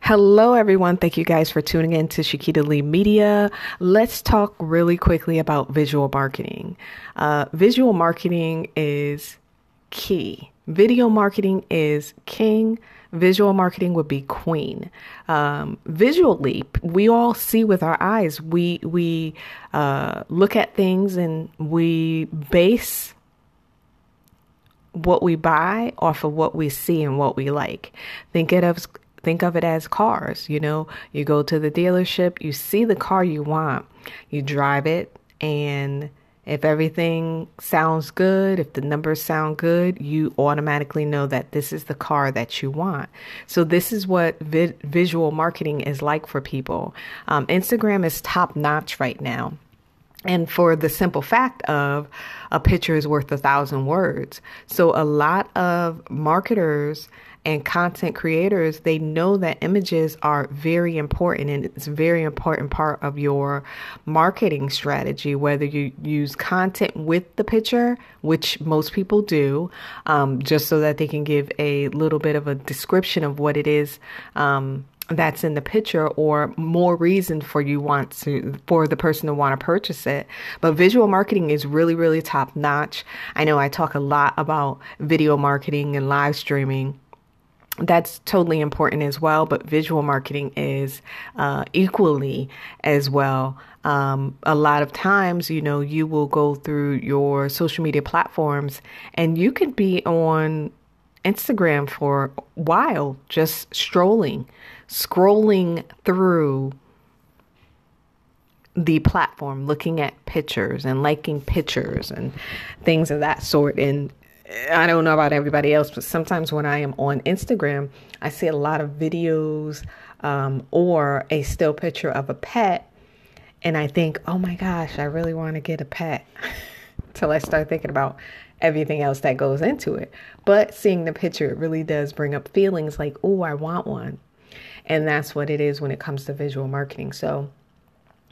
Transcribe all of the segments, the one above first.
Hello, everyone. Thank you guys for tuning in to Shakita Lee Media. Let's talk really quickly about visual marketing. Uh, visual marketing is key. Video marketing is king. Visual marketing would be queen. Um, visually, we all see with our eyes. We we uh, look at things and we base what we buy off of what we see and what we like. Think of think of it as cars, you know. You go to the dealership, you see the car you want, you drive it and if everything sounds good, if the numbers sound good, you automatically know that this is the car that you want. So, this is what vi- visual marketing is like for people. Um, Instagram is top notch right now. And for the simple fact of a picture is worth a thousand words. So a lot of marketers and content creators, they know that images are very important and it's a very important part of your marketing strategy, whether you use content with the picture, which most people do, um, just so that they can give a little bit of a description of what it is um, that's in the picture or more reason for you want to for the person to want to purchase it. But visual marketing is really really top notch. I know i talk a lot about video marketing and live streaming. That's totally important as well but visual marketing is uh, equally as well. Um, a lot of times you know you will go through your social media platforms and you could be on Instagram for a while, just strolling, scrolling through the platform, looking at pictures and liking pictures and things of that sort. And I don't know about everybody else, but sometimes when I am on Instagram, I see a lot of videos um, or a still picture of a pet. And I think, oh my gosh, I really want to get a pet. Till I start thinking about everything else that goes into it. But seeing the picture, it really does bring up feelings like, oh, I want one. And that's what it is when it comes to visual marketing. So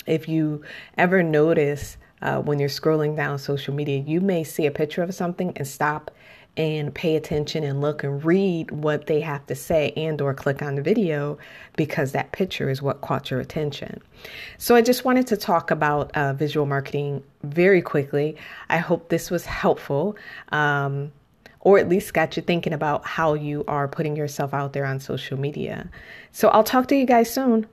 if you ever notice uh, when you're scrolling down social media, you may see a picture of something and stop and pay attention and look and read what they have to say and or click on the video because that picture is what caught your attention. So i just wanted to talk about uh, visual marketing very quickly. I hope this was helpful um, or at least got you thinking about how you are putting yourself out there on social media. So i'll talk to you guys soon